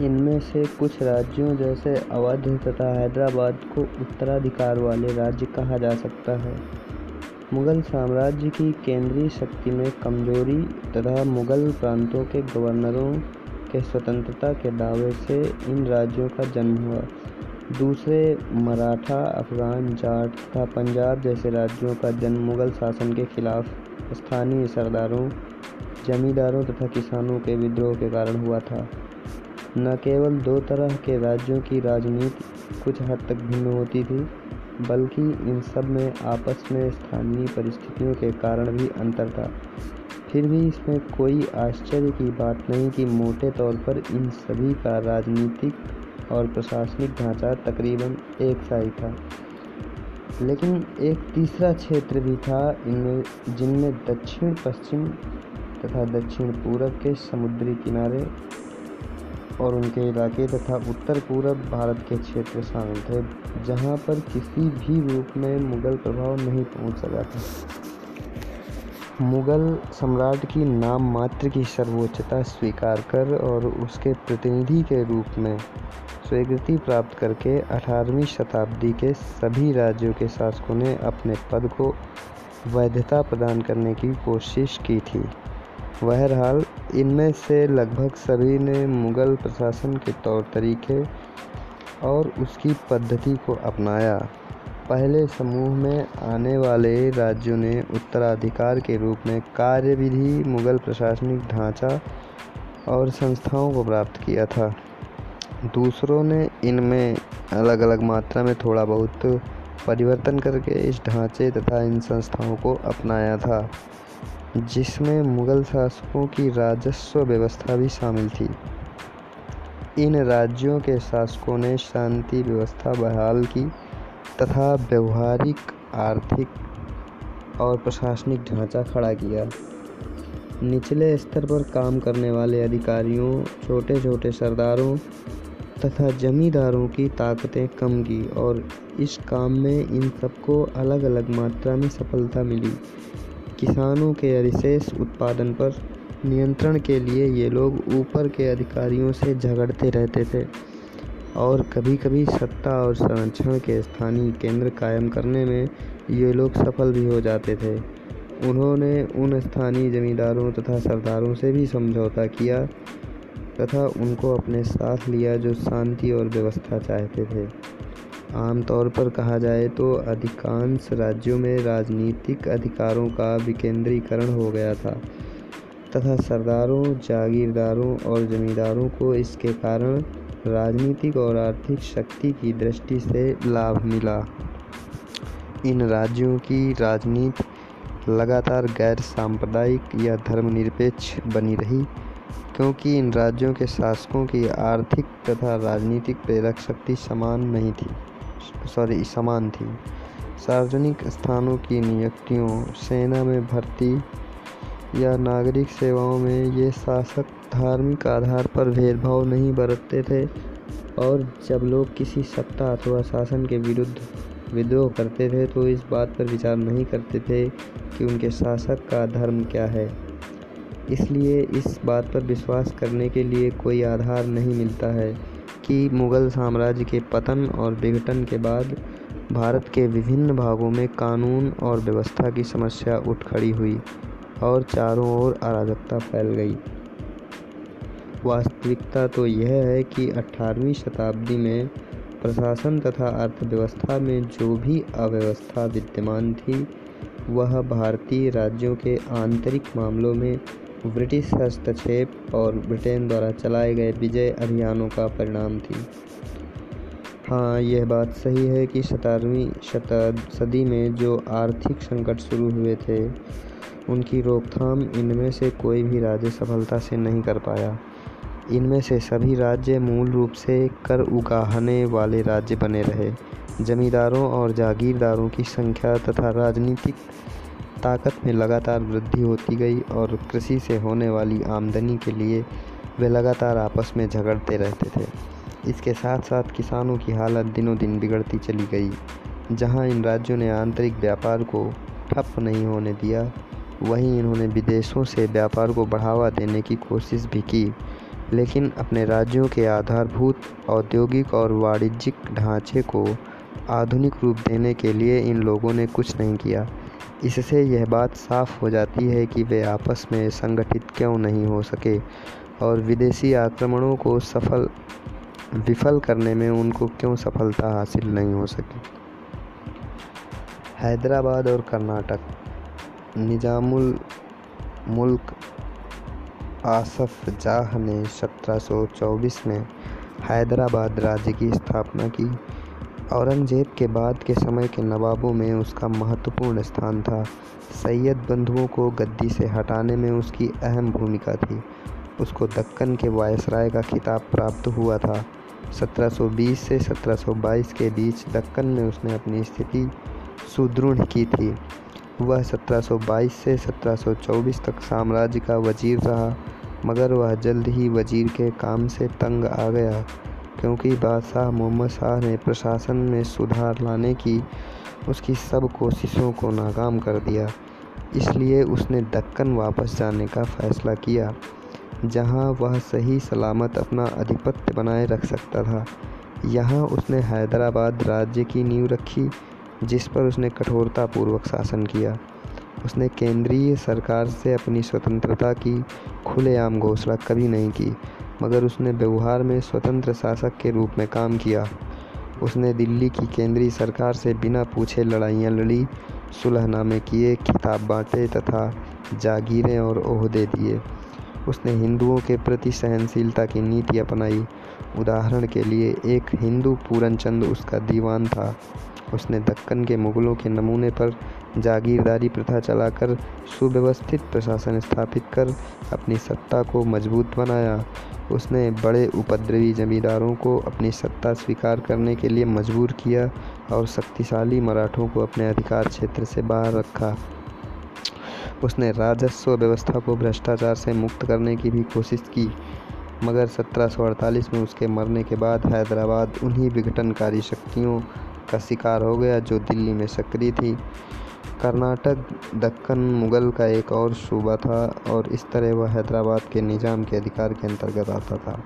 इनमें से कुछ राज्यों जैसे अवध तथा हैदराबाद को उत्तराधिकार वाले राज्य कहा जा सकता है। मुगल साम्राज्य की केंद्रीय शक्ति में कमज़ोरी तथा मुगल प्रांतों के गवर्नरों के स्वतंत्रता के दावे से इन राज्यों का जन्म हुआ। दूसरे मराठा, अफगान, जाट तथा पंजाब जैसे राज्यों का जन्म मुगल शासन के खिलाफ स्थानीय सरदारों, जमींदारों तथा किसानों के विद्रोह के कारण हुआ था। न केवल दो तरह के राज्यों की राजनीति कुछ हद तक भिन्न होती थी, बल्कि इन सब में आपस में स्थानीय परिस्थितियों के कारण भी अंतर था। फिर भी इसमें कोई आश्चर्य की बात नहीं कि मोटे तौर पर इन सभी का राजनीतिक और प्रशासनिक ढांचा तकरीबन एक सा ही था। लेकिन एक तीसरा क्षेत्र भी था इनमें, जिनमें दक्षिण पश्चिम तथा दक्षिण पूरब के समुद्री किनारे और उनके इलाके तथा उत्तर पूर्व भारत के क्षेत्र शामिल थे, जहाँ पर किसी भी रूप में मुगल प्रभाव नहीं पहुँच सका था। मुगल सम्राट की नाम मात्र की सर्वोच्चता स्वीकार कर और उसके प्रतिनिधि के रूप में स्वीकृति प्राप्त करके 18वीं शताब्दी के सभी राज्यों के शासकों ने अपने पद को वैधता प्रदान करने की कोशिश की थी। बहरहाल, इनमें से लगभग सभी ने मुग़ल प्रशासन के तौर तरीके और उसकी पद्धति को अपनाया। पहले समूह में आने वाले राज्यों ने उत्तराधिकार के रूप में कार्यविधि, मुग़ल प्रशासनिक ढांचा और संस्थाओं को प्राप्त किया था। दूसरों ने इनमें अलग अलग मात्रा में थोड़ा बहुत परिवर्तन करके इस ढांचे तथा इन संस्थाओं को अपनाया था। जिसमें मुग़ल शासकों की राजस्व व्यवस्था भी शामिल थी। इन राज्यों के शासकों ने शांति व्यवस्था बहाल की तथा व्यवहारिक, आर्थिक और प्रशासनिक ढांचा खड़ा किया। निचले स्तर पर काम करने वाले अधिकारियों छोटे छोटे सरदारों तथा जमींदारों की ताकतें कम की और इस काम में इन सबको अलग अलग मात्रा में सफलता मिली। किसानों के अधिशेष उत्पादन पर नियंत्रण के लिए ये लोग ऊपर के अधिकारियों से झगड़ते रहते थे और कभी कभी सत्ता और संरक्षण के स्थानीय केंद्र कायम करने में ये लोग सफल भी हो जाते थे। उन्होंने उन स्थानीय जमींदारों तथा सरदारों से भी समझौता किया तथा उनको अपने साथ लिया जो शांति और व्यवस्था चाहते थे। आमतौर पर कहा जाए तो अधिकांश राज्यों में राजनीतिक अधिकारों का विकेंद्रीकरण हो गया था, तथा सरदारों, जागीरदारों और जमींदारों को इसके कारण राजनीतिक और आर्थिक शक्ति की दृष्टि से लाभ मिला। इन राज्यों की राजनीति लगातार गैर सांप्रदायिक या धर्मनिरपेक्ष बनी रही, क्योंकि इन राज्यों के शासकों की आर्थिक तथा राजनीतिक प्रेरक शक्ति समान नहीं थी। सॉरी, समान थी। सार्वजनिक स्थानों की नियुक्तियों, सेना में भर्ती या नागरिक सेवाओं में ये शासक धार्मिक आधार पर भेदभाव नहीं बरतते थे और जब लोग किसी सत्ता अथवा शासन के विरुद्ध विद्रोह करते थे तो इस बात पर विचार नहीं करते थे कि उनके शासक का धर्म क्या है। इसलिए इस बात पर विश्वास करने के लिए कोई आधार नहीं मिलता है। कि मुग़ल साम्राज्य के पतन और विघटन के बाद भारत के विभिन्न भागों में कानून और व्यवस्था की समस्या उठ खड़ी हुई और चारों ओर अराजकता फैल गई। वास्तविकता तो यह है कि 18वीं शताब्दी में प्रशासन तथा अर्थव्यवस्था में जो भी अव्यवस्था विद्यमान थी, वह भारतीय राज्यों के आंतरिक मामलों में ब्रिटिश हस्तक्षेप और ब्रिटेन द्वारा चलाए गए विजय अभियानों का परिणाम थी। हाँ यह बात सही है कि सतारहवीं सदी में जो आर्थिक संकट शुरू हुए थे, उनकी रोकथाम इनमें से कोई भी राज्य सफलता से नहीं कर पाया। इनमें से सभी राज्य मूल रूप से कर उगाहने वाले राज्य बने रहे। जमींदारों और जागीरदारों की संख्या तथा राजनीतिक ताकत में लगातार वृद्धि होती गई और कृषि से होने वाली आमदनी के लिए वे लगातार आपस में झगड़ते रहते थे। इसके साथ साथ किसानों की हालत दिनों दिन बिगड़ती चली गई, जहाँ इन राज्यों ने आंतरिक व्यापार को ठप नहीं होने दिया, वहीं इन्होंने विदेशों से व्यापार को बढ़ावा देने की कोशिश भी की, लेकिन अपने राज्यों के आधारभूत औद्योगिक और वाणिज्यिक ढांचे को आधुनिक रूप देने के लिए इन लोगों ने कुछ नहीं किया। इससे यह बात साफ़ हो जाती है कि वे आपस में संगठित क्यों नहीं हो सके और विदेशी आक्रमणों को सफल, विफल करने में उनको क्यों सफलता हासिल नहीं हो सकी। हैदराबाद और कर्नाटक, निजामुल मुल्क, आसफ जाह ने 1724 में हैदराबाद राज्य की स्थापना की। औरंगज़ेब के बाद के समय के नवाबों में उसका महत्वपूर्ण स्थान था। सैयद बंधुओं को गद्दी से हटाने में उसकी अहम भूमिका थी। उसको दक्कन के वायसराय का खिताब प्राप्त हुआ था। 1720 से 1722 के बीच दक्कन में उसने अपनी स्थिति सुदृढ़ की थी। वह 1722 से 1724 तक साम्राज्य का वज़ीर रहा, मगर वह जल्द ही वज़ीर के काम से तंग आ गया। क्योंकि बादशाह मोहम्मद शाह ने प्रशासन में सुधार लाने की उसकी सब कोशिशों को नाकाम कर दिया। इसलिए उसने दक्कन वापस जाने का फैसला किया, जहाँ वह सही सलामत अपना आधिपत्य बनाए रख सकता था। यहाँ उसने हैदराबाद राज्य की नींव रखी, जिस पर उसने कठोरतापूर्वक शासन किया। उसने केंद्रीय सरकार से अपनी स्वतंत्रता की खुलेआम घोषणा कभी नहीं की। मगर उसने व्यवहार में स्वतंत्र शासक के रूप में काम किया। उसने दिल्ली की केंद्रीय सरकार से बिना पूछे लड़ाइयाँ लड़ी, सुलहनामे किए, खिताब बांटे तथा जागीरें और ओहदे दिए। उसने हिंदुओं के प्रति सहनशीलता की नीति अपनाई। उदाहरण के लिए, एक हिंदू पूरन चंद उसका दीवान था। उसने दक्कन के मुगलों के नमूने पर जागीरदारी प्रथा चलाकर सुव्यवस्थित प्रशासन स्थापित कर अपनी सत्ता को मज़बूत बनाया। उसने बड़े उपद्रवी जमींदारों को अपनी सत्ता स्वीकार करने के लिए मजबूर किया और शक्तिशाली मराठों को अपने अधिकार क्षेत्र से बाहर रखा। उसने राजस्व व्यवस्था को भ्रष्टाचार से मुक्त करने की भी कोशिश की, मगर 1748 में उसके मरने के बाद हैदराबाद उन्हीं विघटनकारी शक्तियों का शिकार हो गया, जो दिल्ली में सक्रिय थी। कर्नाटक दक्कन मुगल का एक और सूबा था और इस तरह वह हैदराबाद के निज़ाम के अधिकार के अंतर्गत आता था।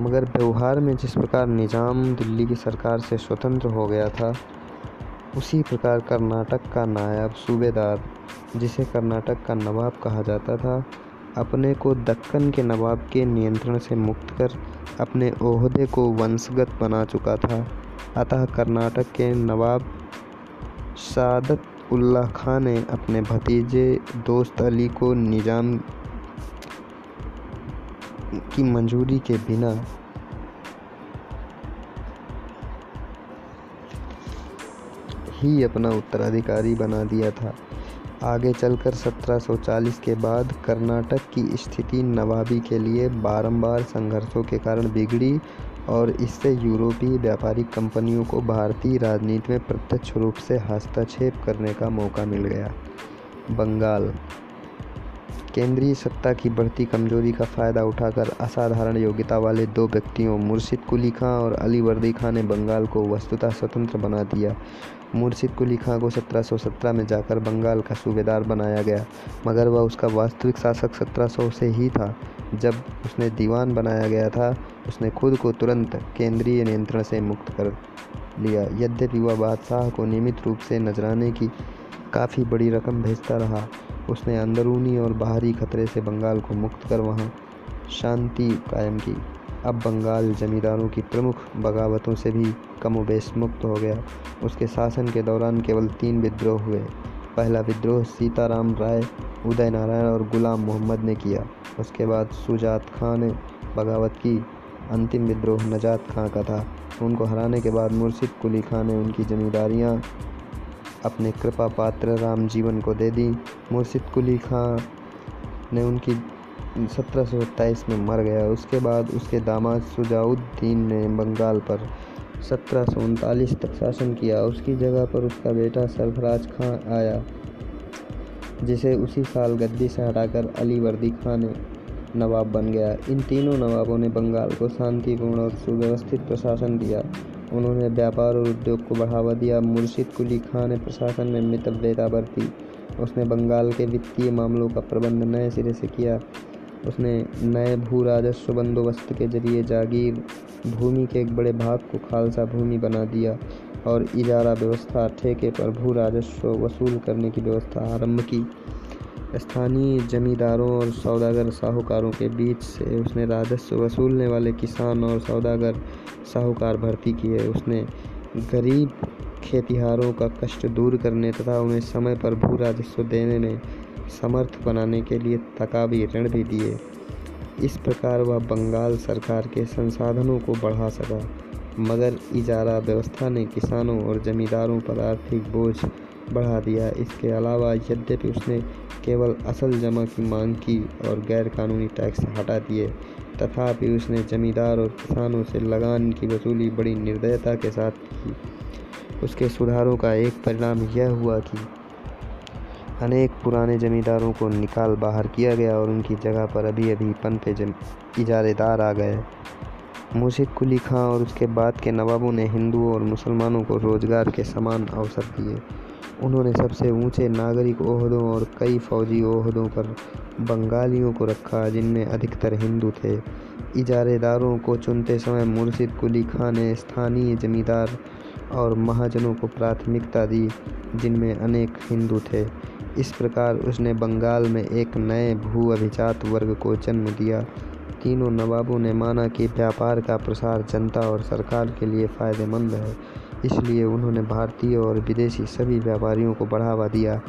मगर व्यवहार में जिस प्रकार निज़ाम दिल्ली की सरकार से स्वतंत्र हो गया था, उसी प्रकार कर्नाटक का नायब सूबेदार, जिसे कर्नाटक का नवाब कहा जाता था, अपने को दक्कन के नवाब के नियंत्रण से मुक्त कर अपने ओहदे को वंशगत बना चुका था। अतः कर्नाटक के नवाब सादत उल्ला खान ने अपने भतीजे दोस्त अली को निज़ाम की मंजूरी के बिना ही अपना उत्तराधिकारी बना दिया था। आगे चलकर 1740 के बाद कर्नाटक की स्थिति नवाबी के लिए बारंबार संघर्षों के कारण बिगड़ी। और इससे यूरोपीय व्यापारिक कंपनियों को भारतीय राजनीति में प्रत्यक्ष रूप से हस्तक्षेप करने का मौका मिल गया। बंगाल केंद्रीय सत्ता की बढ़ती कमज़ोरी का फ़ायदा उठाकर असाधारण योग्यता वाले दो व्यक्तियों, मुर्शिद कुली खां और अली वर्दी खां ने बंगाल को वस्तुतः स्वतंत्र बना दिया। मुर्शिद कुली खां को 1717 में जाकर बंगाल का सूबेदार बनाया गया, मगर वह उसका वास्तविक शासक 1700 से ही था। जब उसने दीवान बनाया गया था, उसने खुद को तुरंत केंद्रीय नियंत्रण से मुक्त कर लिया। यद्यपि वह बादशाह को नियमित रूप से नजराने की काफ़ी बड़ी रकम भेजता रहा उसने अंदरूनी और बाहरी खतरे से बंगाल को मुक्त कर वहाँ शांति कायम की। अब बंगाल जमींदारों की प्रमुख बगावतों से भी कमोबेश मुक्त हो गया। उसके शासन के दौरान केवल तीन विद्रोह हुए। पहला विद्रोह सीताराम राय, उदय नारायण और गुलाम मोहम्मद ने किया। उसके बाद सुजात खां ने बगावत की अंतिम विद्रोह नजात खां का था। उनको हराने के बाद मुर्शिद कुली खां ने उनकी जमींदारियाँ अपने कृपा पात्र राम जीवन को दे दी। मुर्शिद कुली खां ने उनकी सत्रह में मर गया। उसके बाद उसके दामाद सुजाउद्दीन ने बंगाल पर सत्रह सौ उनतालीस तक शासन किया। उसकी जगह पर उसका बेटा सरफराज खां आया, जिसे उसी साल गद्दी से हटाकर अली वर्दी खां ने नवाब बन गया। इन तीनों नवाबों ने बंगाल को शांतिपूर्ण और सुव्यवस्थित प्रशासन दिया। उन्होंने व्यापार और उद्योग को बढ़ावा दिया। मुर्शिद कुली खां ने प्रशासन में मितव्यता बरती। उसने बंगाल के वित्तीय मामलों का प्रबंध नए सिरे से किया। उसने नए भू राजस्व बंदोबस्त के ज़रिए जागीर भूमि के एक बड़े भाग को खालसा भूमि बना दिया और इजारा व्यवस्था ठेके पर भू राजस्व वसूल करने की व्यवस्था आरंभ की। स्थानीय जमींदारों और सौदागर साहूकारों के बीच से उसने राजस्व वसूलने वाले किसान और सौदागर साहूकार भर्ती किए। उसने गरीब खेतिहारों का कष्ट दूर करने तथा उन्हें समय पर भू राजस्व देने में समर्थ बनाने के लिए तकावी ऋण भी दिए। इस प्रकार वह बंगाल सरकार के संसाधनों को बढ़ा सका। मगर इजारा व्यवस्था ने किसानों और जमींदारों पर आर्थिक बोझ बढ़ा दिया। इसके अलावा यद्यपि उसने केवल असल जमा की मांग की और गैरकानूनी टैक्स हटा दिए तथापि उसने जमींदार और किसानों से लगान की वसूली बड़ी निर्दयता के साथ की। उसके सुधारों का एक परिणाम यह हुआ कि अनेक पुराने जमींदारों को निकाल बाहर किया गया और उनकी जगह पर अभी अभी पनपे इजारेदार आ गए। मुर्शिद कुली खां और उसके बाद के नवाबों ने हिंदुओं और मुसलमानों को रोज़गार के समान अवसर दिए। उन्होंने सबसे ऊँचे नागरिक ओहदों और कई फौजी ओहदों पर बंगालियों को रखा, जिनमें अधिकतर हिंदू थे। इजारेदारों को चुनते समय मुर्शिद कुली खां ने स्थानीय जमींदार और महाजनों को प्राथमिकता दी, जिनमें अनेक हिंदू थे। इस प्रकार उसने बंगाल में एक नए भू अभिजात वर्ग को जन्म दिया। तीनों नवाबों ने माना कि व्यापार का प्रसार जनता और सरकार के लिए फ़ायदेमंद है। इसलिए उन्होंने भारतीय और विदेशी सभी व्यापारियों को बढ़ावा दिया।